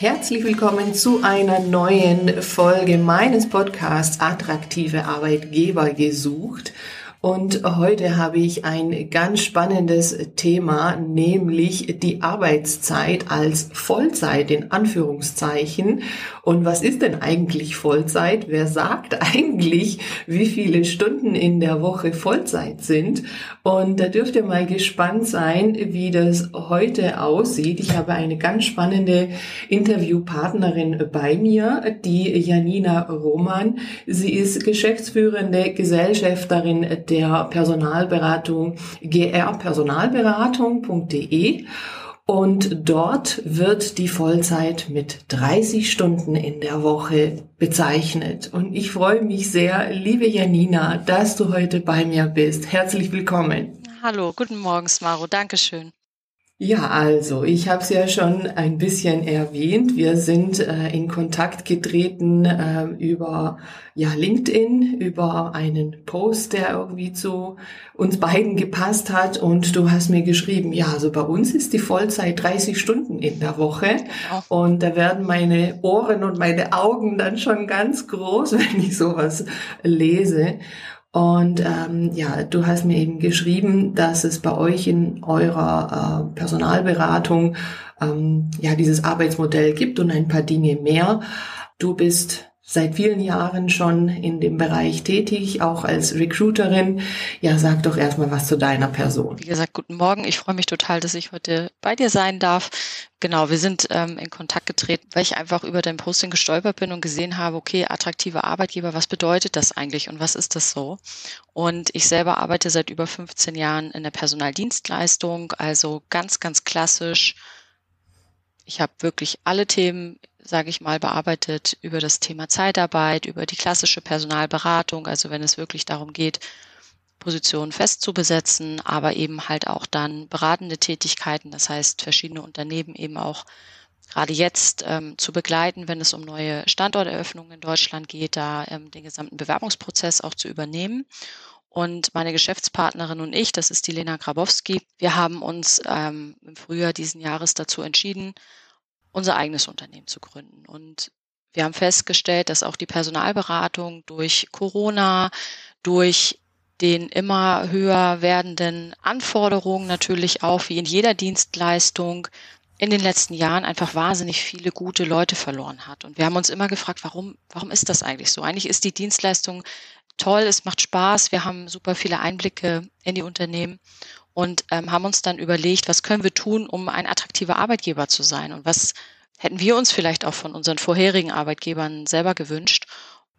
Herzlich willkommen zu einer neuen Folge meines Podcasts Attraktive Arbeitgeber gesucht. Und heute habe ich ein ganz spannendes Thema, nämlich die Arbeitszeit als Vollzeit in Anführungszeichen. Und was ist denn eigentlich Vollzeit? Wer sagt eigentlich, wie viele Stunden in der Woche Vollzeit sind? Und da dürft ihr mal gespannt sein, wie das heute aussieht. Ich habe eine ganz spannende Interviewpartnerin bei mir, die Janina Roman. Sie ist geschäftsführende Gesellschafterin der Personalberatung grpersonalberatung.de und dort wird die Vollzeit mit 30 Stunden in der Woche bezeichnet. Und ich freue mich sehr, liebe Janina, dass du heute bei mir bist. Herzlich willkommen. Hallo, guten Morgen, Smaro. Dankeschön. Ja, also ich habe es ja schon ein bisschen erwähnt. Wir sind äh, in Kontakt getreten äh, über ja, LinkedIn, über einen Post, der irgendwie zu uns beiden gepasst hat. Und du hast mir geschrieben, ja, also bei uns ist die Vollzeit 30 Stunden in der Woche. Und da werden meine Ohren und meine Augen dann schon ganz groß, wenn ich sowas lese. Und ähm, ja, du hast mir eben geschrieben, dass es bei euch in eurer äh, Personalberatung ähm, ja dieses Arbeitsmodell gibt und ein paar Dinge mehr. Du bist seit vielen Jahren schon in dem Bereich tätig, auch als Recruiterin. Ja, sag doch erstmal was zu deiner Person. Wie gesagt, guten Morgen. Ich freue mich total, dass ich heute bei dir sein darf. Genau, wir sind ähm, in Kontakt getreten, weil ich einfach über dein Posting gestolpert bin und gesehen habe, okay, attraktive Arbeitgeber, was bedeutet das eigentlich und was ist das so? Und ich selber arbeite seit über 15 Jahren in der Personaldienstleistung, also ganz, ganz klassisch. Ich habe wirklich alle Themen sage ich mal, bearbeitet über das Thema Zeitarbeit, über die klassische Personalberatung, also wenn es wirklich darum geht, Positionen fest zu besetzen, aber eben halt auch dann beratende Tätigkeiten, das heißt verschiedene Unternehmen eben auch gerade jetzt ähm, zu begleiten, wenn es um neue Standorteröffnungen in Deutschland geht, da ähm, den gesamten Bewerbungsprozess auch zu übernehmen. Und meine Geschäftspartnerin und ich, das ist die Lena Grabowski, wir haben uns ähm, im Frühjahr diesen Jahres dazu entschieden, unser eigenes Unternehmen zu gründen. Und wir haben festgestellt, dass auch die Personalberatung durch Corona, durch den immer höher werdenden Anforderungen natürlich auch, wie in jeder Dienstleistung, in den letzten Jahren einfach wahnsinnig viele gute Leute verloren hat. Und wir haben uns immer gefragt, warum, warum ist das eigentlich so? Eigentlich ist die Dienstleistung toll, es macht Spaß, wir haben super viele Einblicke in die Unternehmen und ähm, haben uns dann überlegt, was können wir tun, um ein attraktiver Arbeitgeber zu sein und was hätten wir uns vielleicht auch von unseren vorherigen Arbeitgebern selber gewünscht.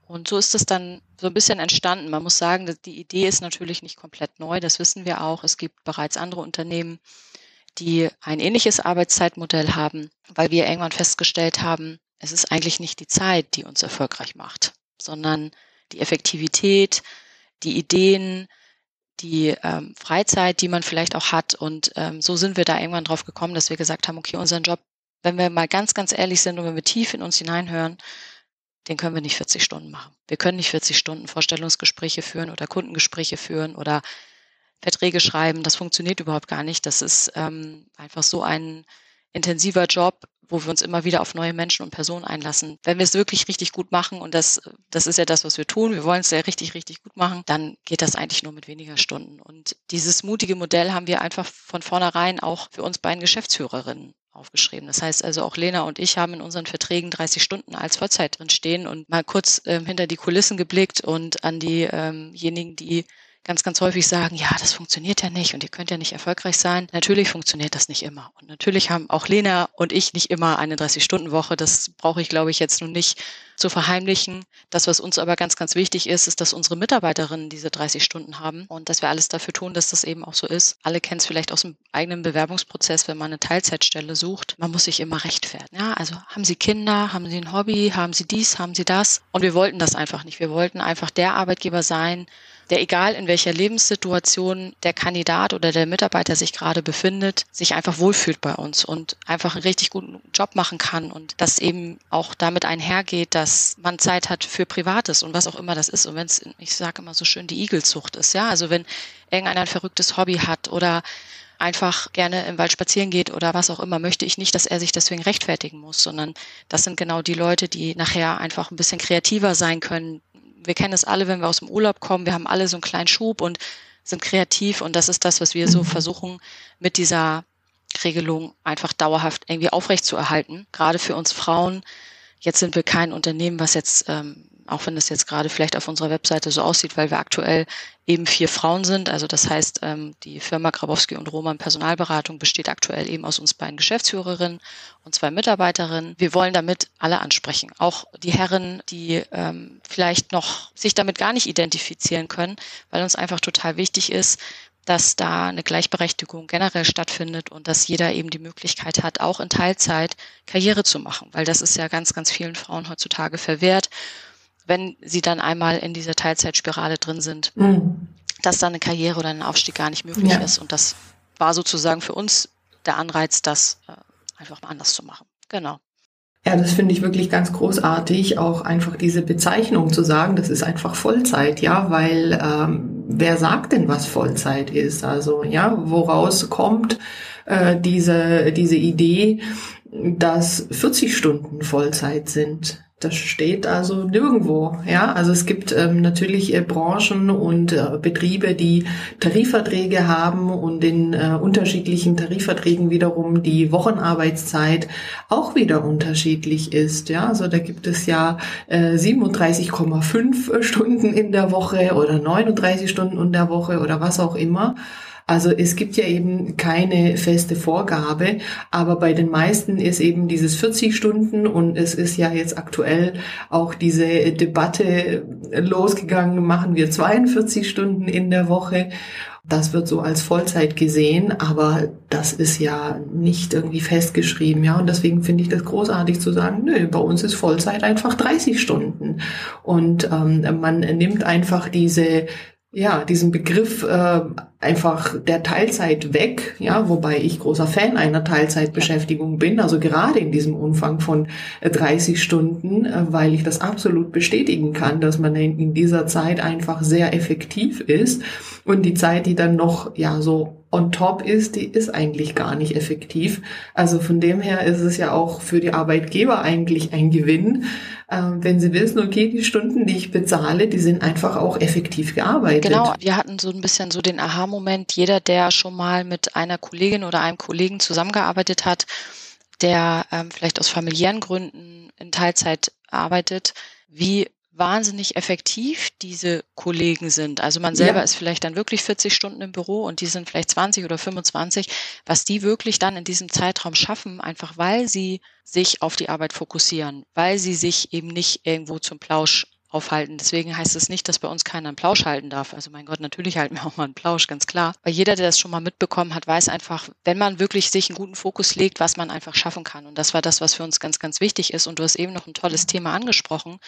Und so ist es dann so ein bisschen entstanden. Man muss sagen, die Idee ist natürlich nicht komplett neu, das wissen wir auch. Es gibt bereits andere Unternehmen, die ein ähnliches Arbeitszeitmodell haben, weil wir irgendwann festgestellt haben, es ist eigentlich nicht die Zeit, die uns erfolgreich macht, sondern die Effektivität, die Ideen, die ähm, Freizeit, die man vielleicht auch hat. Und ähm, so sind wir da irgendwann drauf gekommen, dass wir gesagt haben, okay, unseren Job, wenn wir mal ganz, ganz ehrlich sind und wenn wir tief in uns hineinhören, den können wir nicht 40 Stunden machen. Wir können nicht 40 Stunden Vorstellungsgespräche führen oder Kundengespräche führen oder Verträge schreiben. Das funktioniert überhaupt gar nicht. Das ist ähm, einfach so ein intensiver Job, wo wir uns immer wieder auf neue Menschen und Personen einlassen. Wenn wir es wirklich richtig gut machen, und das, das ist ja das, was wir tun, wir wollen es ja richtig, richtig gut machen, dann geht das eigentlich nur mit weniger Stunden. Und dieses mutige Modell haben wir einfach von vornherein auch für uns beiden Geschäftsführerinnen aufgeschrieben. Das heißt also auch Lena und ich haben in unseren Verträgen 30 Stunden als Vollzeit drin stehen und mal kurz ähm, hinter die Kulissen geblickt und an diejenigen, ähm die ganz, ganz häufig sagen, ja, das funktioniert ja nicht und ihr könnt ja nicht erfolgreich sein. Natürlich funktioniert das nicht immer. Und natürlich haben auch Lena und ich nicht immer eine 30-Stunden-Woche. Das brauche ich, glaube ich, jetzt nun nicht zu verheimlichen. Das, was uns aber ganz, ganz wichtig ist, ist, dass unsere Mitarbeiterinnen diese 30 Stunden haben und dass wir alles dafür tun, dass das eben auch so ist. Alle kennen es vielleicht aus dem eigenen Bewerbungsprozess, wenn man eine Teilzeitstelle sucht. Man muss sich immer rechtfertigen. Ja, also haben Sie Kinder, haben Sie ein Hobby, haben Sie dies, haben Sie das? Und wir wollten das einfach nicht. Wir wollten einfach der Arbeitgeber sein, der egal in welcher Lebenssituation der Kandidat oder der Mitarbeiter sich gerade befindet, sich einfach wohlfühlt bei uns und einfach einen richtig guten Job machen kann und das eben auch damit einhergeht, dass man Zeit hat für Privates und was auch immer das ist. Und wenn es, ich sage immer so schön, die Igelzucht ist, ja, also wenn irgendeiner ein verrücktes Hobby hat oder einfach gerne im Wald spazieren geht oder was auch immer, möchte ich nicht, dass er sich deswegen rechtfertigen muss, sondern das sind genau die Leute, die nachher einfach ein bisschen kreativer sein können. Wir kennen es alle, wenn wir aus dem Urlaub kommen, wir haben alle so einen kleinen Schub und sind kreativ und das ist das, was wir so mhm. versuchen mit dieser Regelung einfach dauerhaft irgendwie aufrecht zu erhalten. Gerade für uns Frauen. Jetzt sind wir kein Unternehmen, was jetzt ähm, auch wenn das jetzt gerade vielleicht auf unserer Webseite so aussieht, weil wir aktuell eben vier Frauen sind. Also das heißt, ähm, die Firma Grabowski und Roman Personalberatung besteht aktuell eben aus uns beiden Geschäftsführerinnen und zwei Mitarbeiterinnen. Wir wollen damit alle ansprechen, auch die Herren, die ähm, vielleicht noch sich damit gar nicht identifizieren können, weil uns einfach total wichtig ist, dass da eine Gleichberechtigung generell stattfindet und dass jeder eben die Möglichkeit hat, auch in Teilzeit Karriere zu machen, weil das ist ja ganz, ganz vielen Frauen heutzutage verwehrt wenn sie dann einmal in dieser Teilzeitspirale drin sind, mhm. dass dann eine Karriere oder ein Aufstieg gar nicht möglich ja. ist. Und das war sozusagen für uns der Anreiz, das äh, einfach mal anders zu machen. Genau. Ja, das finde ich wirklich ganz großartig, auch einfach diese Bezeichnung zu sagen, das ist einfach Vollzeit, ja, weil ähm, wer sagt denn, was Vollzeit ist? Also ja, woraus kommt äh, diese, diese Idee, dass 40 Stunden Vollzeit sind? Das steht also nirgendwo. Ja, also es gibt ähm, natürlich äh, Branchen und äh, Betriebe, die Tarifverträge haben und in äh, unterschiedlichen Tarifverträgen wiederum die Wochenarbeitszeit auch wieder unterschiedlich ist. Ja, also da gibt es ja äh, 37,5 Stunden in der Woche oder 39 Stunden in der Woche oder was auch immer. Also es gibt ja eben keine feste Vorgabe, aber bei den meisten ist eben dieses 40 Stunden und es ist ja jetzt aktuell auch diese Debatte losgegangen, machen wir 42 Stunden in der Woche. Das wird so als Vollzeit gesehen, aber das ist ja nicht irgendwie festgeschrieben, ja. Und deswegen finde ich das großartig zu sagen, nö, bei uns ist Vollzeit einfach 30 Stunden. Und ähm, man nimmt einfach diese ja, diesen Begriff äh, einfach der Teilzeit weg, ja, wobei ich großer Fan einer Teilzeitbeschäftigung bin, also gerade in diesem Umfang von 30 äh, Stunden, äh, weil ich das absolut bestätigen kann, dass man in, in dieser Zeit einfach sehr effektiv ist und die Zeit, die dann noch ja so on top ist, die ist eigentlich gar nicht effektiv. Also von dem her ist es ja auch für die Arbeitgeber eigentlich ein Gewinn, wenn sie wissen, okay, die Stunden, die ich bezahle, die sind einfach auch effektiv gearbeitet. Genau, wir hatten so ein bisschen so den Aha-Moment, jeder, der schon mal mit einer Kollegin oder einem Kollegen zusammengearbeitet hat, der ähm, vielleicht aus familiären Gründen in Teilzeit arbeitet, wie wahnsinnig effektiv diese Kollegen sind. Also man selber ja. ist vielleicht dann wirklich 40 Stunden im Büro und die sind vielleicht 20 oder 25, was die wirklich dann in diesem Zeitraum schaffen, einfach weil sie sich auf die Arbeit fokussieren, weil sie sich eben nicht irgendwo zum Plausch aufhalten. Deswegen heißt es nicht, dass bei uns keiner einen Plausch halten darf. Also mein Gott, natürlich halten wir auch mal einen Plausch, ganz klar. Weil jeder, der das schon mal mitbekommen hat, weiß einfach, wenn man wirklich sich einen guten Fokus legt, was man einfach schaffen kann. Und das war das, was für uns ganz, ganz wichtig ist. Und du hast eben noch ein tolles Thema angesprochen.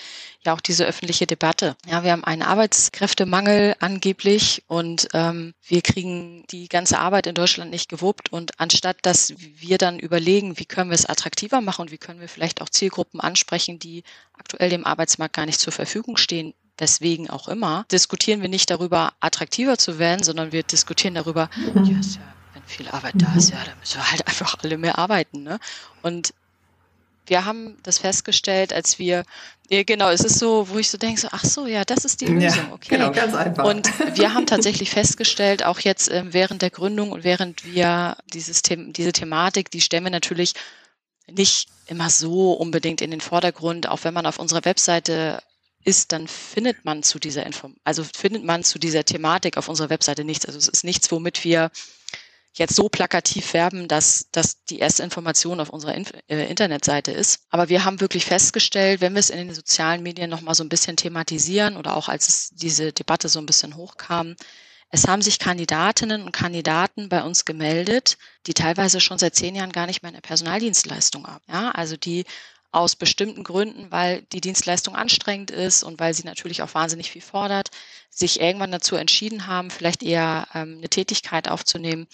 Ja, auch diese öffentliche Debatte. Ja, wir haben einen Arbeitskräftemangel angeblich und ähm, wir kriegen die ganze Arbeit in Deutschland nicht gewuppt. Und anstatt, dass wir dann überlegen, wie können wir es attraktiver machen und wie können wir vielleicht auch Zielgruppen ansprechen, die aktuell dem Arbeitsmarkt gar nicht zur Verfügung stehen, weswegen auch immer, diskutieren wir nicht darüber, attraktiver zu werden, sondern wir diskutieren darüber, mhm. ja, ja, wenn viel Arbeit da ist, ja, dann müssen wir halt einfach alle mehr arbeiten. Ne? Und wir haben das festgestellt, als wir, ja, genau, es ist so, wo ich so denke, so, ach so, ja, das ist die Lösung, okay. Genau, ganz einfach. Und wir haben tatsächlich festgestellt, auch jetzt äh, während der Gründung und während wir dieses The diese Thematik, die stellen wir natürlich nicht immer so unbedingt in den Vordergrund. Auch wenn man auf unserer Webseite ist, dann findet man zu dieser Inform also findet man zu dieser Thematik auf unserer Webseite nichts. Also es ist nichts, womit wir jetzt so plakativ werben, dass das die erste Information auf unserer Inf äh, Internetseite ist. Aber wir haben wirklich festgestellt, wenn wir es in den sozialen Medien nochmal so ein bisschen thematisieren oder auch als es diese Debatte so ein bisschen hochkam, es haben sich Kandidatinnen und Kandidaten bei uns gemeldet, die teilweise schon seit zehn Jahren gar nicht mehr eine Personaldienstleistung haben. Ja, also die aus bestimmten Gründen, weil die Dienstleistung anstrengend ist und weil sie natürlich auch wahnsinnig viel fordert, sich irgendwann dazu entschieden haben, vielleicht eher ähm, eine Tätigkeit aufzunehmen,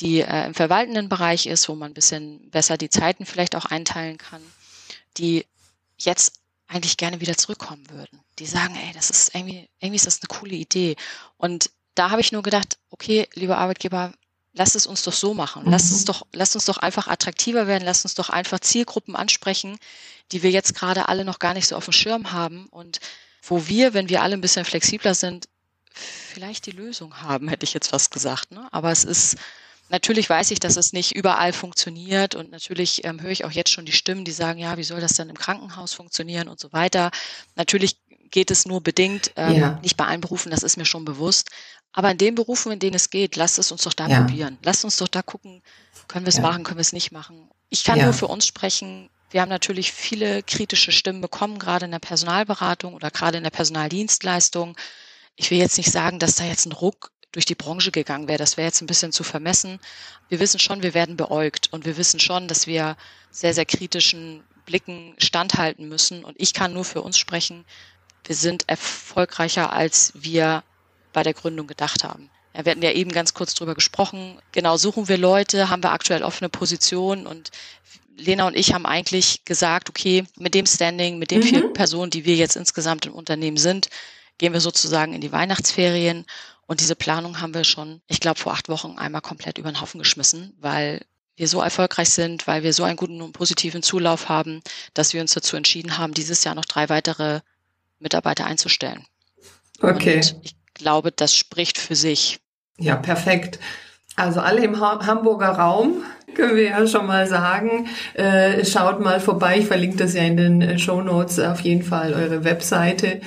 die äh, im verwaltenden Bereich ist, wo man ein bisschen besser die Zeiten vielleicht auch einteilen kann, die jetzt eigentlich gerne wieder zurückkommen würden. Die sagen, ey, das ist irgendwie, irgendwie ist das eine coole Idee. Und da habe ich nur gedacht, okay, lieber Arbeitgeber, Lass es uns doch so machen. Mhm. Lass uns doch, lass uns doch einfach attraktiver werden. Lass uns doch einfach Zielgruppen ansprechen, die wir jetzt gerade alle noch gar nicht so auf dem Schirm haben und wo wir, wenn wir alle ein bisschen flexibler sind, vielleicht die Lösung haben, hätte ich jetzt fast gesagt. Ne? Aber es ist, natürlich weiß ich, dass es nicht überall funktioniert und natürlich ähm, höre ich auch jetzt schon die Stimmen, die sagen, ja, wie soll das dann im Krankenhaus funktionieren und so weiter. Natürlich geht es nur bedingt, ähm, ja. nicht bei allen Berufen, das ist mir schon bewusst. Aber in den Berufen, in denen es geht, lasst es uns doch da ja. probieren. Lasst uns doch da gucken, können wir es ja. machen, können wir es nicht machen. Ich kann nur für uns sprechen. Wir haben natürlich viele kritische Stimmen bekommen, gerade in der Personalberatung oder gerade in der Personaldienstleistung. Ich will jetzt nicht sagen, dass da jetzt ein Ruck durch die Branche gegangen wäre. Das wäre jetzt ein bisschen zu vermessen. Wir wissen schon, wir werden beäugt und wir wissen schon, dass wir sehr, sehr kritischen Blicken standhalten müssen. Und ich kann nur für uns sprechen. Wir sind erfolgreicher, als wir bei der Gründung gedacht haben. Wir hatten ja eben ganz kurz drüber gesprochen. Genau, suchen wir Leute, haben wir aktuell offene Positionen und Lena und ich haben eigentlich gesagt, okay, mit dem Standing, mit den mhm. vier Personen, die wir jetzt insgesamt im Unternehmen sind, gehen wir sozusagen in die Weihnachtsferien und diese Planung haben wir schon, ich glaube, vor acht Wochen einmal komplett über den Haufen geschmissen, weil wir so erfolgreich sind, weil wir so einen guten und positiven Zulauf haben, dass wir uns dazu entschieden haben, dieses Jahr noch drei weitere Mitarbeiter einzustellen. Okay. Und ich glaube, das spricht für sich. Ja, perfekt. Also alle im ha Hamburger Raum können wir ja schon mal sagen. Äh, schaut mal vorbei. Ich verlinke das ja in den Show Notes auf jeden Fall eure Webseite.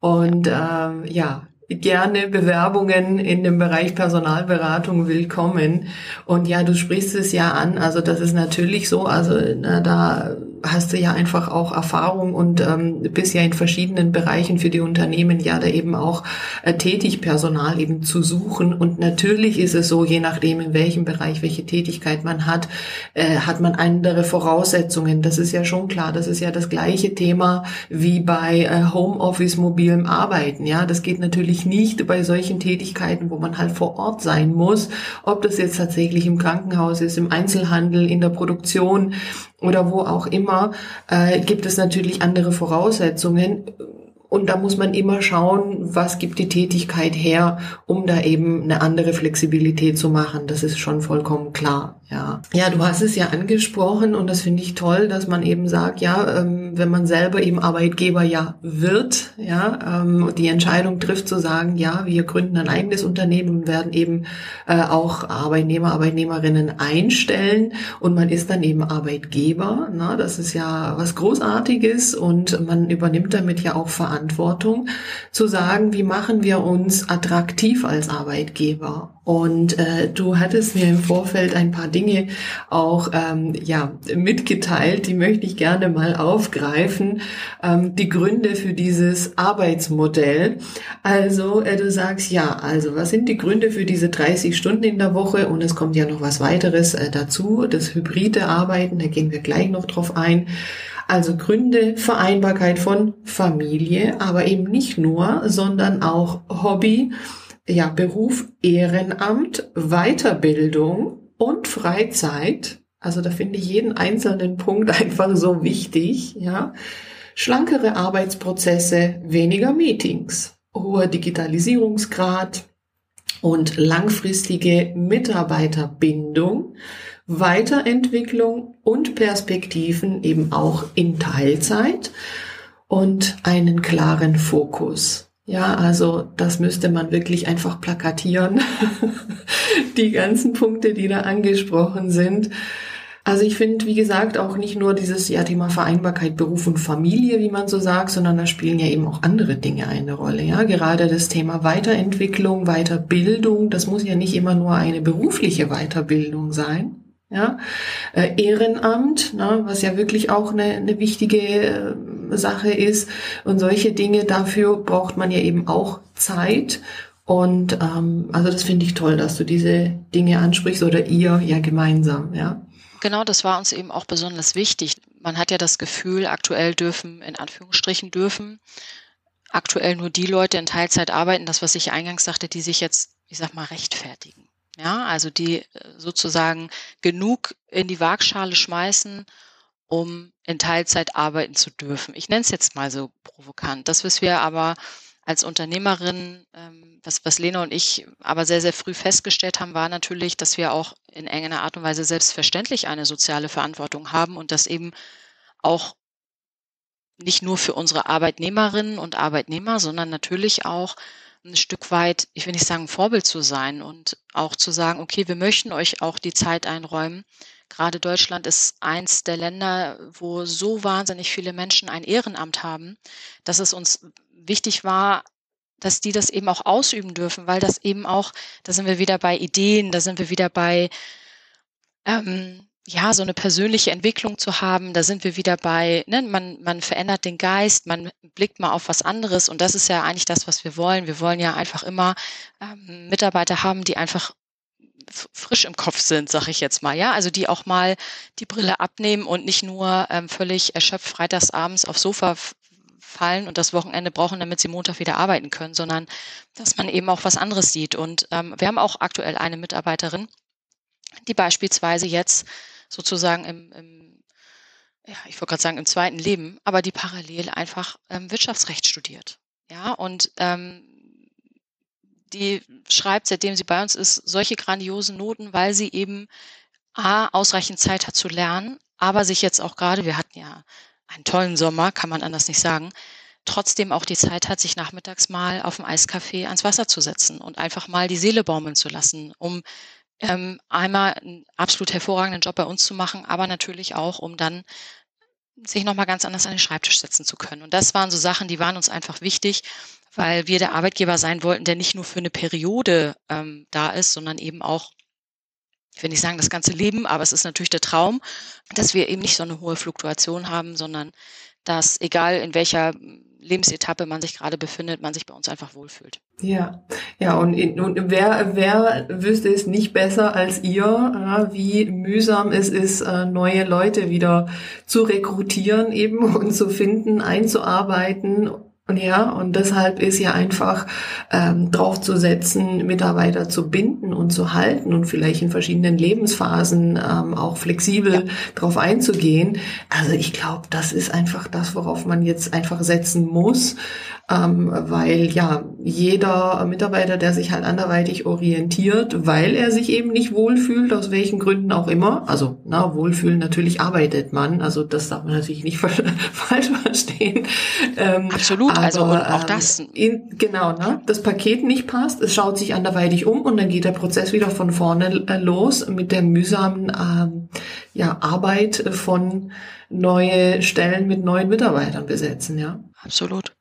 Und ähm, ja, gerne Bewerbungen in dem Bereich Personalberatung willkommen. Und ja, du sprichst es ja an, also das ist natürlich so, also na, da hast du ja einfach auch Erfahrung und ähm, bist ja in verschiedenen Bereichen für die Unternehmen ja da eben auch äh, tätig, Personal eben zu suchen. Und natürlich ist es so, je nachdem, in welchem Bereich, welche Tätigkeit man hat, äh, hat man andere Voraussetzungen. Das ist ja schon klar. Das ist ja das gleiche Thema wie bei äh, Homeoffice, mobilem Arbeiten. Ja, das geht natürlich nicht bei solchen Tätigkeiten, wo man halt vor Ort sein muss. Ob das jetzt tatsächlich im Krankenhaus ist, im Einzelhandel, in der Produktion, oder wo auch immer, äh, gibt es natürlich andere Voraussetzungen. Und da muss man immer schauen, was gibt die Tätigkeit her, um da eben eine andere Flexibilität zu machen. Das ist schon vollkommen klar. Ja, ja, du hast es ja angesprochen und das finde ich toll, dass man eben sagt, ja, ähm, wenn man selber eben Arbeitgeber ja wird, ja, ähm, die Entscheidung trifft zu sagen, ja, wir gründen ein eigenes Unternehmen und werden eben äh, auch Arbeitnehmer, Arbeitnehmerinnen einstellen und man ist dann eben Arbeitgeber. Na, das ist ja was Großartiges und man übernimmt damit ja auch Verantwortung zu sagen, wie machen wir uns attraktiv als Arbeitgeber und äh, du hattest mir im Vorfeld ein paar Dinge auch ähm, ja mitgeteilt, die möchte ich gerne mal aufgreifen. Ähm, die Gründe für dieses Arbeitsmodell. Also äh, du sagst ja, also was sind die Gründe für diese 30 Stunden in der Woche? Und es kommt ja noch was weiteres äh, dazu, das hybride Arbeiten. Da gehen wir gleich noch drauf ein. Also Gründe, Vereinbarkeit von Familie, aber eben nicht nur, sondern auch Hobby ja, Beruf, Ehrenamt, Weiterbildung und Freizeit. Also da finde ich jeden einzelnen Punkt einfach so wichtig, ja. Schlankere Arbeitsprozesse, weniger Meetings, hoher Digitalisierungsgrad und langfristige Mitarbeiterbindung, Weiterentwicklung und Perspektiven eben auch in Teilzeit und einen klaren Fokus. Ja, also das müsste man wirklich einfach plakatieren. die ganzen Punkte, die da angesprochen sind. Also ich finde, wie gesagt, auch nicht nur dieses ja, Thema Vereinbarkeit Beruf und Familie, wie man so sagt, sondern da spielen ja eben auch andere Dinge eine Rolle. Ja, gerade das Thema Weiterentwicklung, Weiterbildung, das muss ja nicht immer nur eine berufliche Weiterbildung sein. Ja, äh, Ehrenamt, ne, was ja wirklich auch eine, eine wichtige äh, Sache ist. Und solche Dinge, dafür braucht man ja eben auch Zeit. Und ähm, also das finde ich toll, dass du diese Dinge ansprichst oder ihr ja gemeinsam, ja. Genau, das war uns eben auch besonders wichtig. Man hat ja das Gefühl, aktuell dürfen, in Anführungsstrichen dürfen, aktuell nur die Leute in Teilzeit arbeiten, das, was ich eingangs sagte, die sich jetzt, ich sag mal, rechtfertigen. Ja, also die äh, sozusagen genug in die Waagschale schmeißen, um in Teilzeit arbeiten zu dürfen. Ich nenne es jetzt mal so provokant. Das, was wir aber als Unternehmerin, ähm, was, was Lena und ich aber sehr, sehr früh festgestellt haben, war natürlich, dass wir auch in enger Art und Weise selbstverständlich eine soziale Verantwortung haben und das eben auch nicht nur für unsere Arbeitnehmerinnen und Arbeitnehmer, sondern natürlich auch ein Stück weit, ich will nicht sagen Vorbild zu sein und auch zu sagen, okay, wir möchten euch auch die Zeit einräumen. Gerade Deutschland ist eins der Länder, wo so wahnsinnig viele Menschen ein Ehrenamt haben, dass es uns wichtig war, dass die das eben auch ausüben dürfen, weil das eben auch, da sind wir wieder bei Ideen, da sind wir wieder bei ähm, ja, so eine persönliche Entwicklung zu haben, da sind wir wieder bei, ne, man, man verändert den Geist, man blickt mal auf was anderes und das ist ja eigentlich das, was wir wollen. Wir wollen ja einfach immer ähm, Mitarbeiter haben, die einfach frisch im Kopf sind, sag ich jetzt mal, ja, also die auch mal die Brille abnehmen und nicht nur ähm, völlig erschöpft freitags abends aufs Sofa fallen und das Wochenende brauchen, damit sie Montag wieder arbeiten können, sondern dass man eben auch was anderes sieht. Und ähm, wir haben auch aktuell eine Mitarbeiterin, die beispielsweise jetzt sozusagen im, im ja, ich wollte gerade sagen, im zweiten Leben, aber die parallel einfach ähm, Wirtschaftsrecht studiert. Ja, und ähm, die schreibt, seitdem sie bei uns ist, solche grandiosen Noten, weil sie eben A, ausreichend Zeit hat zu lernen, aber sich jetzt auch gerade, wir hatten ja einen tollen Sommer, kann man anders nicht sagen, trotzdem auch die Zeit hat, sich nachmittags mal auf dem Eiscafé ans Wasser zu setzen und einfach mal die Seele baumeln zu lassen, um ähm, einmal einen absolut hervorragenden Job bei uns zu machen, aber natürlich auch, um dann sich nochmal ganz anders an den Schreibtisch setzen zu können. Und das waren so Sachen, die waren uns einfach wichtig, weil wir der Arbeitgeber sein wollten, der nicht nur für eine Periode ähm, da ist, sondern eben auch, ich will nicht sagen das ganze Leben, aber es ist natürlich der Traum, dass wir eben nicht so eine hohe Fluktuation haben, sondern dass egal in welcher Lebensetappe man sich gerade befindet, man sich bei uns einfach wohlfühlt. Ja, ja, und, und wer, wer wüsste es nicht besser als ihr, wie mühsam es ist, äh, neue Leute wieder zu rekrutieren eben und zu finden, einzuarbeiten ja, und deshalb ist ja einfach ähm, draufzusetzen, Mitarbeiter zu binden und zu halten und vielleicht in verschiedenen Lebensphasen ähm, auch flexibel ja. drauf einzugehen. Also ich glaube, das ist einfach das, worauf man jetzt einfach setzen muss ähm, weil ja jeder Mitarbeiter, der sich halt anderweitig orientiert, weil er sich eben nicht wohlfühlt, aus welchen Gründen auch immer, also na, wohlfühlen, natürlich arbeitet man, also das darf man natürlich nicht falsch verstehen. Ähm, Absolut, aber, also auch das. Ähm, in, genau, ne, das Paket nicht passt, es schaut sich anderweitig um und dann geht der Prozess wieder von vorne äh, los mit der mühsamen ähm, ja, Arbeit von neue Stellen mit neuen Mitarbeitern besetzen, ja. Absolut.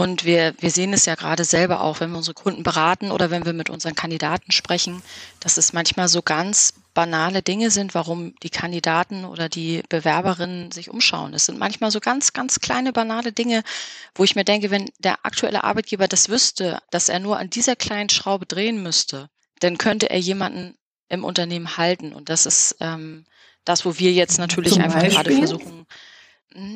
Und wir, wir sehen es ja gerade selber auch, wenn wir unsere Kunden beraten oder wenn wir mit unseren Kandidaten sprechen, dass es manchmal so ganz banale Dinge sind, warum die Kandidaten oder die Bewerberinnen sich umschauen. Es sind manchmal so ganz, ganz kleine banale Dinge, wo ich mir denke, wenn der aktuelle Arbeitgeber das wüsste, dass er nur an dieser kleinen Schraube drehen müsste, dann könnte er jemanden im Unternehmen halten. Und das ist ähm, das, wo wir jetzt natürlich Zum einfach Beispiel? gerade versuchen,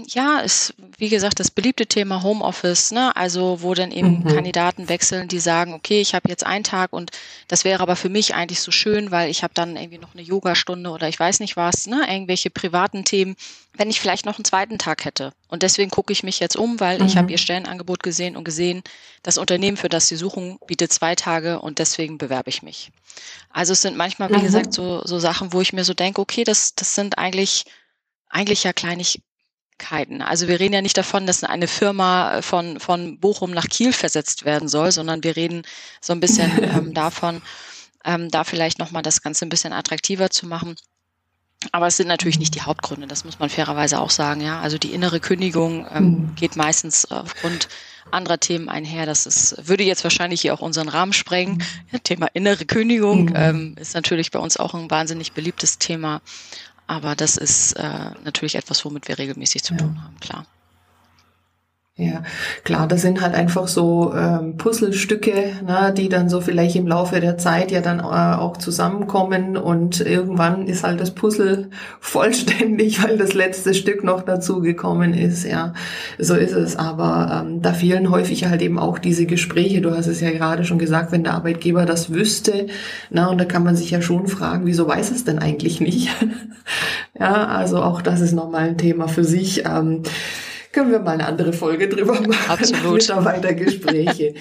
ja, ist wie gesagt das beliebte Thema Homeoffice, ne? Also wo dann eben mhm. Kandidaten wechseln, die sagen, okay, ich habe jetzt einen Tag und das wäre aber für mich eigentlich so schön, weil ich habe dann irgendwie noch eine Yogastunde oder ich weiß nicht was, ne? Irgendwelche privaten Themen, wenn ich vielleicht noch einen zweiten Tag hätte. Und deswegen gucke ich mich jetzt um, weil mhm. ich habe ihr Stellenangebot gesehen und gesehen, das Unternehmen, für das sie suchen, bietet zwei Tage und deswegen bewerbe ich mich. Also es sind manchmal, wie mhm. gesagt, so, so Sachen, wo ich mir so denke, okay, das, das sind eigentlich eigentlich ja Kleinig also wir reden ja nicht davon, dass eine Firma von, von Bochum nach Kiel versetzt werden soll, sondern wir reden so ein bisschen ähm, davon, ähm, da vielleicht nochmal das Ganze ein bisschen attraktiver zu machen. Aber es sind natürlich nicht die Hauptgründe, das muss man fairerweise auch sagen. Ja, also die innere Kündigung ähm, mhm. geht meistens aufgrund anderer Themen einher. Das ist, würde jetzt wahrscheinlich hier auch unseren Rahmen sprengen. Ja, Thema innere Kündigung mhm. ähm, ist natürlich bei uns auch ein wahnsinnig beliebtes Thema. Aber das ist äh, natürlich etwas, womit wir regelmäßig zu tun haben, klar. Ja, klar, das sind halt einfach so ähm, Puzzlestücke, ne, die dann so vielleicht im Laufe der Zeit ja dann äh, auch zusammenkommen und irgendwann ist halt das Puzzle vollständig, weil das letzte Stück noch dazu gekommen ist. Ja, so ist es. Aber ähm, da fehlen häufig halt eben auch diese Gespräche. Du hast es ja gerade schon gesagt, wenn der Arbeitgeber das wüsste, na und da kann man sich ja schon fragen, wieso weiß es denn eigentlich nicht? ja, also auch das ist nochmal ein Thema für sich. Ähm, Können wir mal eine andere Folge drüber machen. Absolut. Mitarbeitergespräche.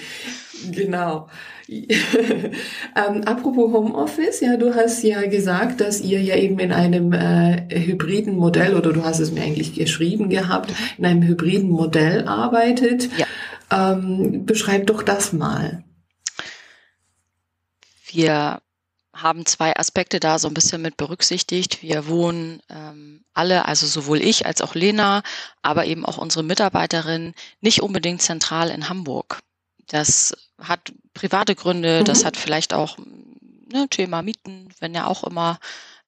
genau. ähm, apropos Homeoffice, ja, du hast ja gesagt, dass ihr ja eben in einem äh, hybriden Modell, oder du hast es mir eigentlich geschrieben gehabt, in einem hybriden Modell arbeitet. Ja. Ähm, beschreib doch das mal. Wir haben zwei Aspekte da so ein bisschen mit berücksichtigt. Wir wohnen ähm, alle, also sowohl ich als auch Lena, aber eben auch unsere Mitarbeiterin, nicht unbedingt zentral in Hamburg. Das hat private Gründe, mhm. das hat vielleicht auch ne, Thema Mieten, wenn ja auch immer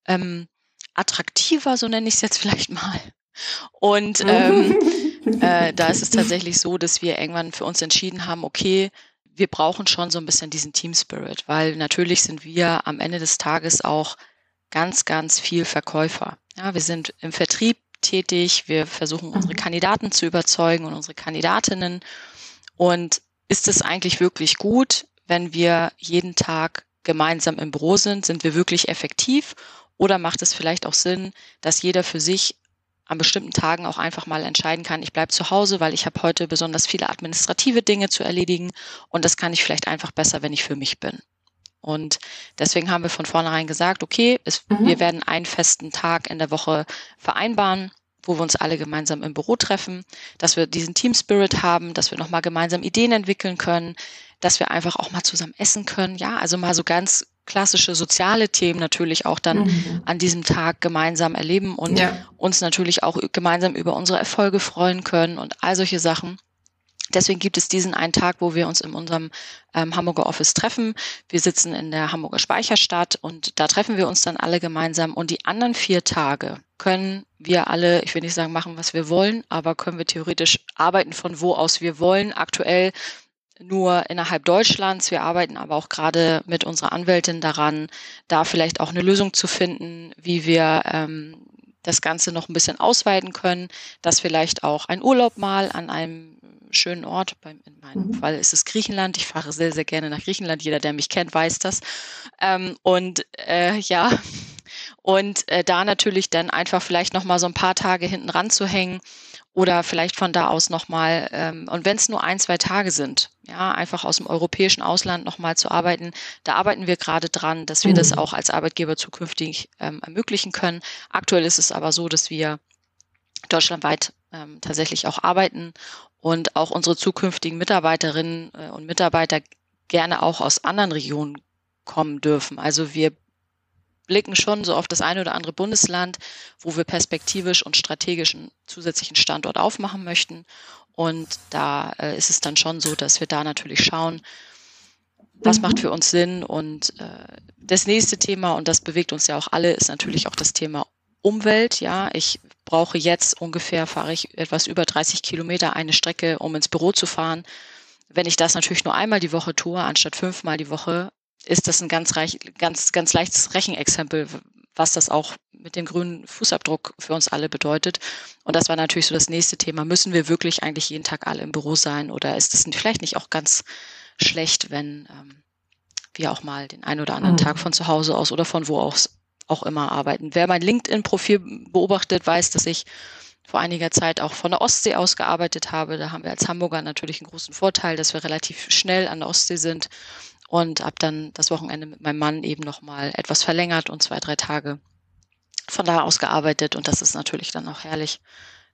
ähm, attraktiver, so nenne ich es jetzt vielleicht mal. Und ähm, äh, da ist es tatsächlich so, dass wir irgendwann für uns entschieden haben, okay, wir brauchen schon so ein bisschen diesen Team Spirit, weil natürlich sind wir am Ende des Tages auch ganz, ganz viel Verkäufer. Ja, wir sind im Vertrieb tätig, wir versuchen unsere mhm. Kandidaten zu überzeugen und unsere Kandidatinnen. Und ist es eigentlich wirklich gut, wenn wir jeden Tag gemeinsam im Büro sind? Sind wir wirklich effektiv? Oder macht es vielleicht auch Sinn, dass jeder für sich an bestimmten Tagen auch einfach mal entscheiden kann, ich bleibe zu Hause, weil ich habe heute besonders viele administrative Dinge zu erledigen und das kann ich vielleicht einfach besser, wenn ich für mich bin. Und deswegen haben wir von vornherein gesagt, okay, es, mhm. wir werden einen festen Tag in der Woche vereinbaren wo wir uns alle gemeinsam im Büro treffen, dass wir diesen Team Spirit haben, dass wir nochmal gemeinsam Ideen entwickeln können, dass wir einfach auch mal zusammen essen können. Ja, also mal so ganz klassische soziale Themen natürlich auch dann mhm. an diesem Tag gemeinsam erleben und ja. uns natürlich auch gemeinsam über unsere Erfolge freuen können und all solche Sachen. Deswegen gibt es diesen einen Tag, wo wir uns in unserem ähm, Hamburger Office treffen. Wir sitzen in der Hamburger Speicherstadt und da treffen wir uns dann alle gemeinsam. Und die anderen vier Tage können wir alle, ich will nicht sagen machen, was wir wollen, aber können wir theoretisch arbeiten von wo aus wir wollen. Aktuell nur innerhalb Deutschlands. Wir arbeiten aber auch gerade mit unserer Anwältin daran, da vielleicht auch eine Lösung zu finden, wie wir ähm, das Ganze noch ein bisschen ausweiten können, dass vielleicht auch ein Urlaub mal an einem schönen Ort. Beim, in meinem mhm. Fall ist es Griechenland. Ich fahre sehr, sehr gerne nach Griechenland. Jeder, der mich kennt, weiß das. Ähm, und äh, ja, und äh, da natürlich dann einfach vielleicht noch mal so ein paar Tage hinten ranzuhängen oder vielleicht von da aus nochmal, ähm, und wenn es nur ein, zwei Tage sind, ja, einfach aus dem europäischen Ausland nochmal zu arbeiten, da arbeiten wir gerade dran, dass wir mhm. das auch als Arbeitgeber zukünftig ähm, ermöglichen können. Aktuell ist es aber so, dass wir deutschlandweit ähm, tatsächlich auch arbeiten und auch unsere zukünftigen Mitarbeiterinnen äh, und Mitarbeiter gerne auch aus anderen Regionen kommen dürfen. Also wir blicken schon so auf das eine oder andere Bundesland, wo wir perspektivisch und strategisch einen zusätzlichen Standort aufmachen möchten. Und da äh, ist es dann schon so, dass wir da natürlich schauen, was macht für uns Sinn. Und äh, das nächste Thema, und das bewegt uns ja auch alle, ist natürlich auch das Thema Umwelt. Ja, ich brauche jetzt ungefähr, fahre ich etwas über 30 Kilometer eine Strecke, um ins Büro zu fahren. Wenn ich das natürlich nur einmal die Woche tue, anstatt fünfmal die Woche, ist das ein ganz, reich, ganz, ganz leichtes Rechenexempel, was das auch mit dem grünen Fußabdruck für uns alle bedeutet. Und das war natürlich so das nächste Thema. Müssen wir wirklich eigentlich jeden Tag alle im Büro sein oder ist es vielleicht nicht auch ganz schlecht, wenn ähm, wir auch mal den einen oder anderen mhm. Tag von zu Hause aus oder von wo aus auch immer arbeiten. Wer mein LinkedIn-Profil beobachtet, weiß, dass ich vor einiger Zeit auch von der Ostsee aus gearbeitet habe. Da haben wir als Hamburger natürlich einen großen Vorteil, dass wir relativ schnell an der Ostsee sind und habe dann das Wochenende mit meinem Mann eben nochmal etwas verlängert und zwei, drei Tage von da aus gearbeitet. Und das ist natürlich dann auch herrlich,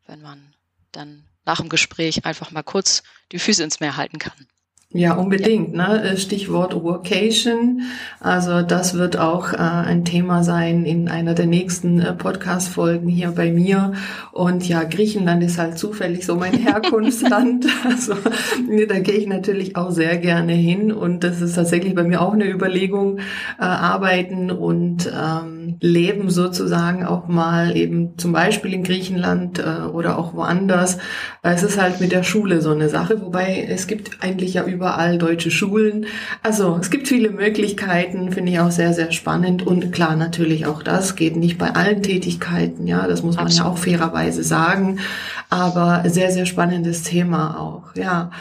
wenn man dann nach dem Gespräch einfach mal kurz die Füße ins Meer halten kann. Ja, unbedingt. Ja. Ne? Stichwort Workation. Also das wird auch äh, ein Thema sein in einer der nächsten äh, Podcast-Folgen hier bei mir. Und ja, Griechenland ist halt zufällig so mein Herkunftsland. also da gehe ich natürlich auch sehr gerne hin. Und das ist tatsächlich bei mir auch eine Überlegung, äh, arbeiten und ähm, leben sozusagen auch mal eben zum Beispiel in Griechenland äh, oder auch woanders. Es ist halt mit der Schule so eine Sache, wobei es gibt eigentlich ja über überall deutsche Schulen. Also es gibt viele Möglichkeiten, finde ich auch sehr, sehr spannend. Und klar, natürlich auch das geht nicht bei allen Tätigkeiten, ja, das muss man Absolut. ja auch fairerweise sagen. Aber sehr, sehr spannendes Thema auch, ja.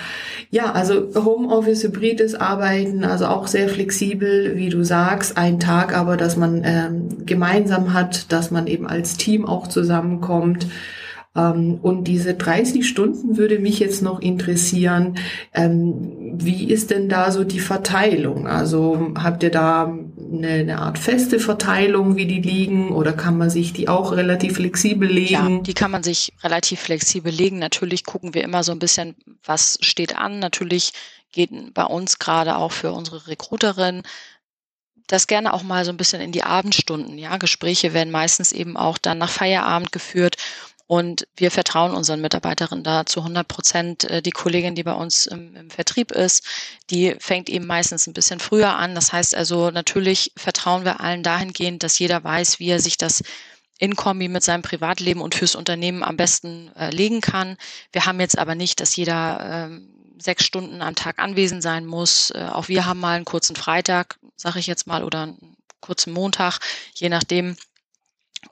Ja, also Homeoffice, hybrides Arbeiten, also auch sehr flexibel, wie du sagst, ein Tag aber, dass man ähm, gemeinsam hat, dass man eben als Team auch zusammenkommt. Ähm, und diese 30 Stunden würde mich jetzt noch interessieren. Ähm, wie ist denn da so die Verteilung? Also habt ihr da eine, eine, Art feste Verteilung, wie die liegen, oder kann man sich die auch relativ flexibel legen? Ja, die kann man sich relativ flexibel legen. Natürlich gucken wir immer so ein bisschen, was steht an. Natürlich geht bei uns gerade auch für unsere Recruiterin das gerne auch mal so ein bisschen in die Abendstunden. Ja, Gespräche werden meistens eben auch dann nach Feierabend geführt. Und wir vertrauen unseren Mitarbeiterinnen da zu 100 Prozent. Äh, die Kollegin, die bei uns im, im, Vertrieb ist, die fängt eben meistens ein bisschen früher an. Das heißt also, natürlich vertrauen wir allen dahingehend, dass jeder weiß, wie er sich das in Kombi mit seinem Privatleben und fürs Unternehmen am besten äh, legen kann. Wir haben jetzt aber nicht, dass jeder ähm, sechs Stunden am Tag anwesend sein muss. Äh, auch wir haben mal einen kurzen Freitag, sage ich jetzt mal, oder einen kurzen Montag, je nachdem.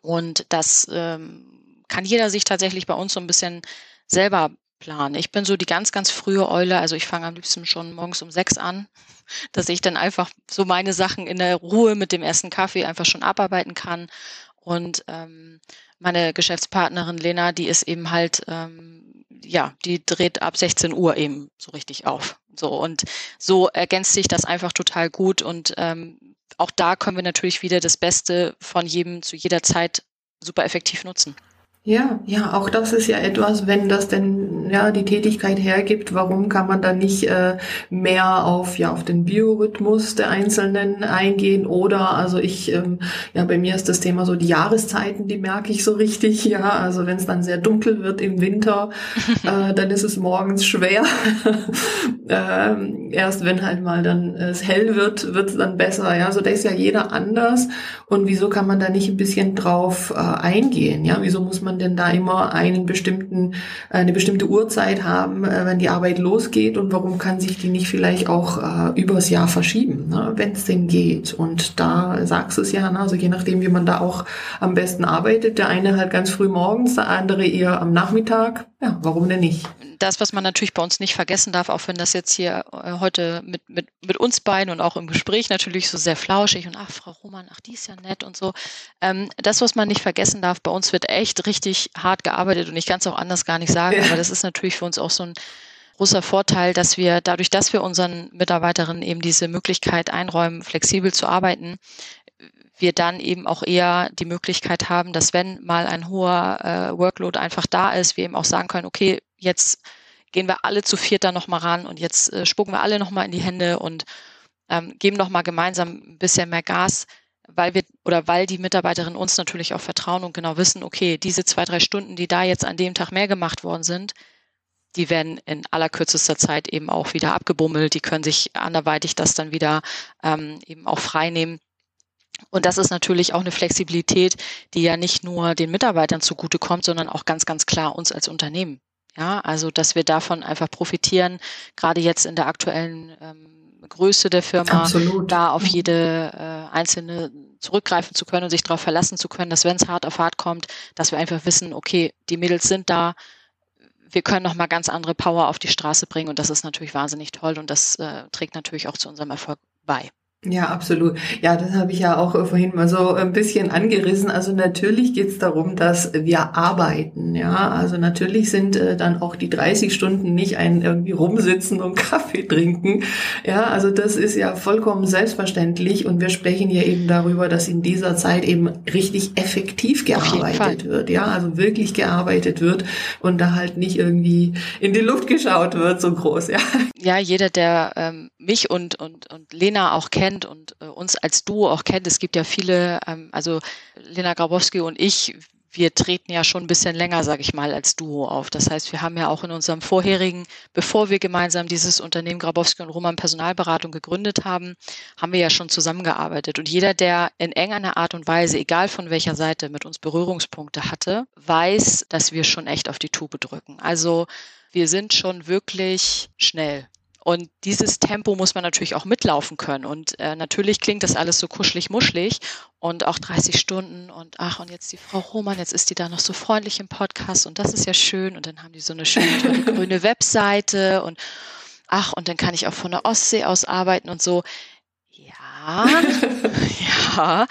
Und das ähm, kann jeder sich tatsächlich bei uns so ein bisschen selber planen. Ich bin so die ganz, ganz frühe Eule, also ich fange am liebsten schon morgens um sechs an, dass ich dann einfach so meine Sachen in der Ruhe mit dem ersten Kaffee einfach schon abarbeiten kann. Und ähm, meine Geschäftspartnerin Lena, die ist eben halt ähm, ja, die dreht ab 16 Uhr eben so richtig auf. So und so ergänzt sich das einfach total gut und ähm, auch da können wir natürlich wieder das Beste von jedem zu jeder Zeit super effektiv nutzen. Ja, ja, auch das ist ja etwas, wenn das denn ja die Tätigkeit hergibt, warum kann man dann nicht äh, mehr auf ja auf den Biorhythmus der Einzelnen eingehen? Oder also ich ähm, ja bei mir ist das Thema so die Jahreszeiten, die merke ich so richtig, ja, also wenn es dann sehr dunkel wird im Winter, äh, dann ist es morgens schwer. ähm, erst wenn halt mal dann es hell wird, wird es dann besser, ja, so da ist ja jeder anders. Und wieso kann man da nicht ein bisschen drauf äh, eingehen, ja, wieso muss man denn da immer einen bestimmten, eine bestimmte Uhrzeit haben, äh, wenn die Arbeit losgeht und warum kann sich die nicht vielleicht auch äh, übers Jahr verschieben, ne, wenn es denn geht. Und da sagst du es ja, ne, also je nachdem, wie man da auch am besten arbeitet, der eine halt ganz früh morgens, der andere eher am Nachmittag. Ja, warum denn nicht? Das, was man natürlich bei uns nicht vergessen darf, auch wenn das jetzt hier äh, heute mit, mit, mit uns beiden und auch im Gespräch natürlich so sehr flauschig und ach, Frau Roman, ach, die ist ja nett und so. Ähm, das, was man nicht vergessen darf, bei uns wird echt richtig hart gearbeitet und ich kann es auch anders gar nicht sagen, ja. aber das ist natürlich für uns auch so ein großer Vorteil, dass wir dadurch, dass wir unseren Mitarbeiterinnen eben diese Möglichkeit einräumen, flexibel zu arbeiten, wir dann eben auch eher die Möglichkeit haben, dass wenn mal ein hoher äh, Workload einfach da ist, wir eben auch sagen können, okay, jetzt gehen wir alle zu viert da nochmal ran und jetzt äh, spucken wir alle nochmal in die Hände und ähm, geben nochmal gemeinsam ein bisschen mehr Gas, weil wir oder weil die Mitarbeiterinnen uns natürlich auch vertrauen und genau wissen, okay, diese zwei, drei Stunden, die da jetzt an dem Tag mehr gemacht worden sind, die werden in allerkürzester Zeit eben auch wieder abgebummelt, die können sich anderweitig das dann wieder ähm, eben auch frei nehmen. Und das ist natürlich auch eine Flexibilität, die ja nicht nur den Mitarbeitern zugutekommt, sondern auch ganz, ganz klar uns als Unternehmen. Ja, also dass wir davon einfach profitieren, gerade jetzt in der aktuellen ähm, Größe der Firma, Absolut. da auf jede äh, einzelne zurückgreifen zu können und sich darauf verlassen zu können, dass wenn es hart auf hart kommt, dass wir einfach wissen, okay, die Mädels sind da, wir können noch mal ganz andere Power auf die Straße bringen und das ist natürlich wahnsinnig toll und das äh, trägt natürlich auch zu unserem Erfolg bei. Ja, absolut. Ja, das habe ich ja auch vorhin mal so ein bisschen angerissen. Also natürlich geht es darum, dass wir arbeiten. Ja, also natürlich sind äh, dann auch die 30 Stunden nicht ein irgendwie rumsitzen und Kaffee trinken. Ja, also das ist ja vollkommen selbstverständlich. Und wir sprechen hier eben darüber, dass in dieser Zeit eben richtig effektiv gearbeitet wird. Ja, also wirklich gearbeitet wird und da halt nicht irgendwie in die Luft geschaut wird, so groß. Ja, ja jeder, der ähm, mich und, und, und Lena auch kennt, und äh, uns als Duo auch kennt. Es gibt ja viele, ähm, also Lena Grabowski und ich, wir treten ja schon ein bisschen länger, sage ich mal, als Duo auf. Das heißt, wir haben ja auch in unserem vorherigen, bevor wir gemeinsam dieses Unternehmen Grabowski und Roman Personalberatung gegründet haben, haben wir ja schon zusammengearbeitet. Und jeder, der in enger Art und Weise, egal von welcher Seite, mit uns Berührungspunkte hatte, weiß, dass wir schon echt auf die Tube drücken. Also wir sind schon wirklich schnell. Und dieses Tempo muss man natürlich auch mitlaufen können. Und äh, natürlich klingt das alles so kuschelig muschelig und auch 30 Stunden und ach, und jetzt die Frau Roman, jetzt ist die da noch so freundlich im Podcast und das ist ja schön. Und dann haben die so eine schöne tolle grüne Webseite und ach, und dann kann ich auch von der Ostsee aus arbeiten und so. Ja,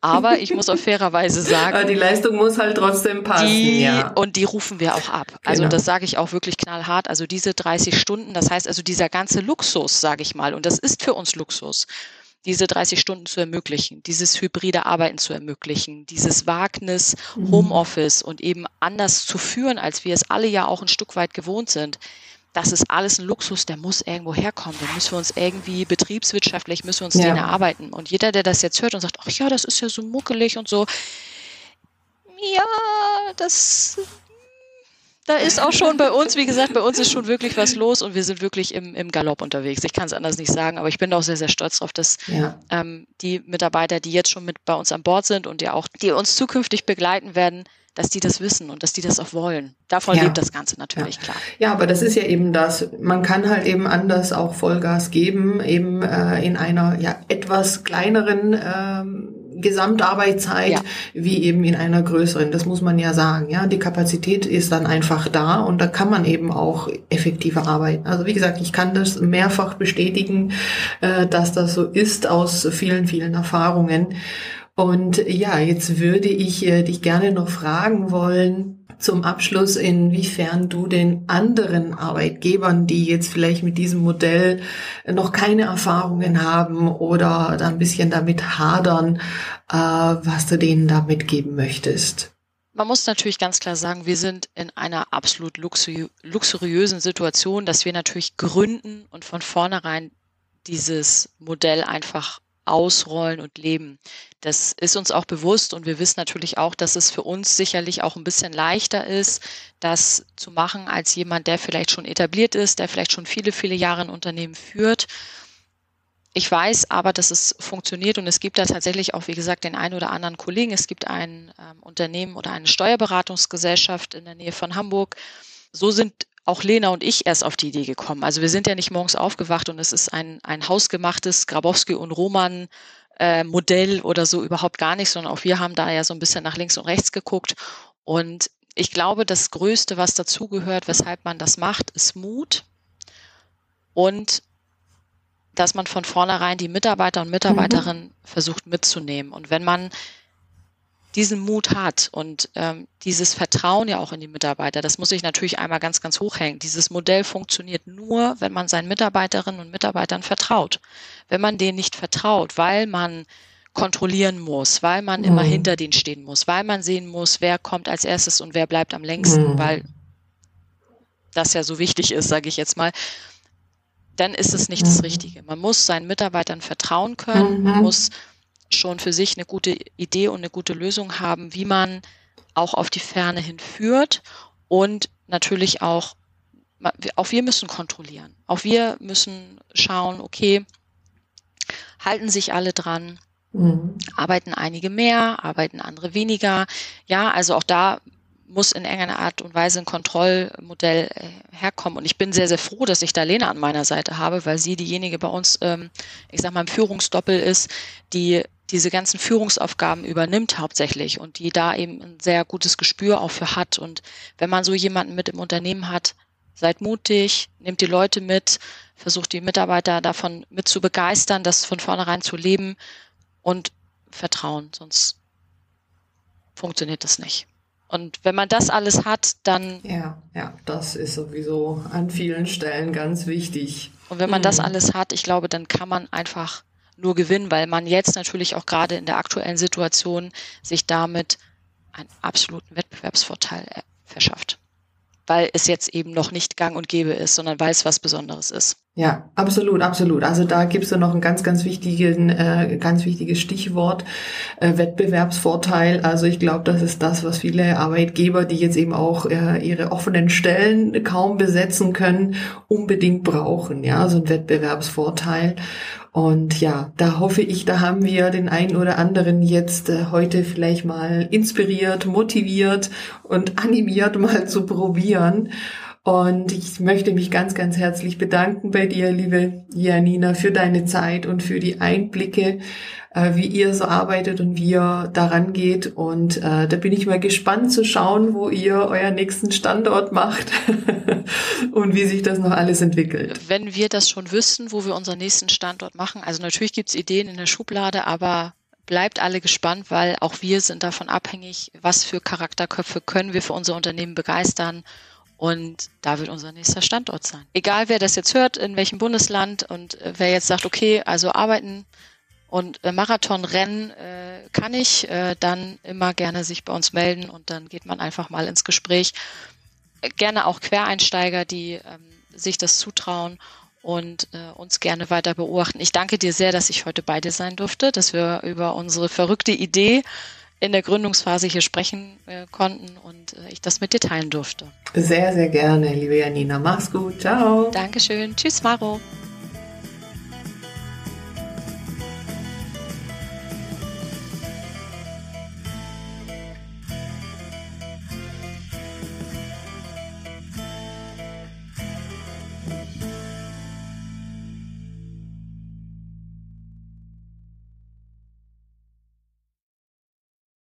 aber ich muss auch fairerweise sagen. Aber die Leistung muss halt trotzdem passen, die, ja. Und die rufen wir auch ab. Also genau. das sage ich auch wirklich knallhart. Also diese 30 Stunden, das heißt also dieser ganze Luxus, sage ich mal, und das ist für uns Luxus, diese 30 Stunden zu ermöglichen, dieses hybride Arbeiten zu ermöglichen, dieses Wagnis mhm. Homeoffice und eben anders zu führen, als wir es alle ja auch ein Stück weit gewohnt sind das ist alles ein Luxus, der muss irgendwo herkommen. Den müssen wir uns irgendwie betriebswirtschaftlich müssen wir uns ja. den erarbeiten. Und jeder, der das jetzt hört und sagt, ach ja, das ist ja so muckelig und so, ja, das da ist auch schon bei uns, wie gesagt, bei uns ist schon wirklich was los und wir sind wirklich im, im Galopp unterwegs. Ich kann es anders nicht sagen, aber ich bin auch sehr, sehr stolz darauf, dass ja. ähm, die Mitarbeiter, die jetzt schon mit bei uns an Bord sind und ja auch, die uns zukünftig begleiten werden, dass die das wissen und dass die das auch wollen. Davon ja. lebt das Ganze natürlich, ja. klar. Ja, aber das ist ja eben das, man kann halt eben anders auch Vollgas geben, eben äh, in einer ja etwas kleineren ähm, Gesamtarbeitszeit ja. wie eben in einer größeren. Das muss man ja sagen. Ja, die Kapazität ist dann einfach da und da kann man eben auch effektiver arbeiten. Also wie gesagt, ich kann das mehrfach bestätigen, äh, dass das so ist aus vielen, vielen Erfahrungen. Und ja, jetzt würde ich äh, dich gerne noch fragen wollen zum Abschluss, inwiefern du den anderen Arbeitgebern, die jetzt vielleicht mit diesem Modell noch keine Erfahrungen haben oder da ein bisschen damit hadern, äh, was du denen da mitgeben möchtest. Man muss natürlich ganz klar sagen, wir sind in einer absolut luxuriösen Situation, dass wir natürlich gründen und von vornherein dieses Modell einfach ausrollen und leben. Das ist uns auch bewusst und wir wissen natürlich auch, dass es für uns sicherlich auch ein bisschen leichter ist, das zu machen als jemand, der vielleicht schon etabliert ist, der vielleicht schon viele, viele Jahre ein Unternehmen führt. Ich weiß aber, dass es funktioniert und es gibt da tatsächlich auch, wie gesagt, den einen oder anderen Kollegen. Es gibt ein ähm, Unternehmen oder eine Steuerberatungsgesellschaft in der Nähe von Hamburg. So sind auch Lena und ich erst auf die Idee gekommen. Also wir sind ja nicht morgens aufgewacht und es ist ein, ein hausgemachtes Grabowski und Roman äh, Modell oder so überhaupt gar nicht, sondern auch wir haben da ja so ein bisschen nach links und rechts geguckt. Und ich glaube, das Größte, was dazugehört, weshalb man das macht, ist Mut und dass man von vornherein die Mitarbeiter und Mitarbeiterinnen mhm. versucht mitzunehmen. Und wenn man diesen Mut hat und ähm, dieses Vertrauen ja auch in die Mitarbeiter, das muss ich natürlich einmal ganz, ganz hochhängen. Dieses Modell funktioniert nur, wenn man seinen Mitarbeiterinnen und Mitarbeitern vertraut. Wenn man denen nicht vertraut, weil man kontrollieren muss, weil man mhm. immer hinter denen stehen muss, weil man sehen muss, wer kommt als erstes und wer bleibt am längsten, mhm. weil das ja so wichtig ist, sage ich jetzt mal, dann ist es nicht mhm. das Richtige. Man muss seinen Mitarbeitern vertrauen können, man mhm. muss schon für sich eine gute Idee und eine gute Lösung haben, wie man auch auf die Ferne hinführt und natürlich auch, auch wir müssen kontrollieren. Auch wir müssen schauen, okay, halten sich alle dran, mhm. arbeiten einige mehr, arbeiten andere weniger. Ja, also auch da muss in enger Art und Weise ein Kontrollmodell äh, herkommen. Und ich bin sehr, sehr froh, dass ich da Lena an meiner Seite habe, weil sie diejenige bei uns, ähm, ich sag mal, im Führungsdoppel ist, die diese ganzen Führungsaufgaben übernimmt hauptsächlich und die da eben ein sehr gutes Gespür auch für hat. Und wenn man so jemanden mit im Unternehmen hat, seid mutig, nehmt die Leute mit, versucht die Mitarbeiter davon mit zu begeistern, das von vornherein zu leben und Vertrauen, sonst funktioniert das nicht. Und wenn man das alles hat, dann. Ja, ja, das ist sowieso an vielen Stellen ganz wichtig. Und wenn man mhm. das alles hat, ich glaube, dann kann man einfach nur gewinnen, weil man jetzt natürlich auch gerade in der aktuellen Situation sich damit einen absoluten Wettbewerbsvorteil äh, verschafft. Weil es jetzt eben noch nicht gang und gäbe ist, sondern weil es was Besonderes ist. Ja, absolut, absolut. Also da gibst du noch ein ganz, ganz wichtigen, äh, ganz wichtiges Stichwort, äh, Wettbewerbsvorteil. Also ich glaube, das ist das, was viele Arbeitgeber, die jetzt eben auch äh, ihre offenen Stellen kaum besetzen können, unbedingt brauchen. Ja, so ein Wettbewerbsvorteil. Und ja, da hoffe ich, da haben wir den einen oder anderen jetzt äh, heute vielleicht mal inspiriert, motiviert und animiert mal zu probieren. Und ich möchte mich ganz, ganz herzlich bedanken bei dir, liebe Janina, für deine Zeit und für die Einblicke, äh, wie ihr so arbeitet und wie ihr daran geht. Und äh, da bin ich mal gespannt zu schauen, wo ihr euren nächsten Standort macht und wie sich das noch alles entwickelt. Wenn wir das schon wüssten, wo wir unseren nächsten Standort machen, also natürlich gibt's Ideen in der Schublade, aber bleibt alle gespannt, weil auch wir sind davon abhängig, was für Charakterköpfe können wir für unser Unternehmen begeistern und da wird unser nächster Standort sein. Egal wer das jetzt hört, in welchem Bundesland und äh, wer jetzt sagt, okay, also arbeiten und äh, Marathonrennen äh, kann ich, äh, dann immer gerne sich bei uns melden und dann geht man einfach mal ins Gespräch. Äh, gerne auch Quereinsteiger, die ähm, sich das zutrauen und äh, uns gerne weiter beobachten. Ich danke dir sehr, dass ich heute bei dir sein durfte, dass wir über unsere verrückte Idee in der Gründungsphase hier sprechen äh, konnten und äh, ich das mit dir teilen durfte. Sehr, sehr gerne, liebe Janina. Mach's gut. Ciao. Dankeschön. Tschüss, Maro.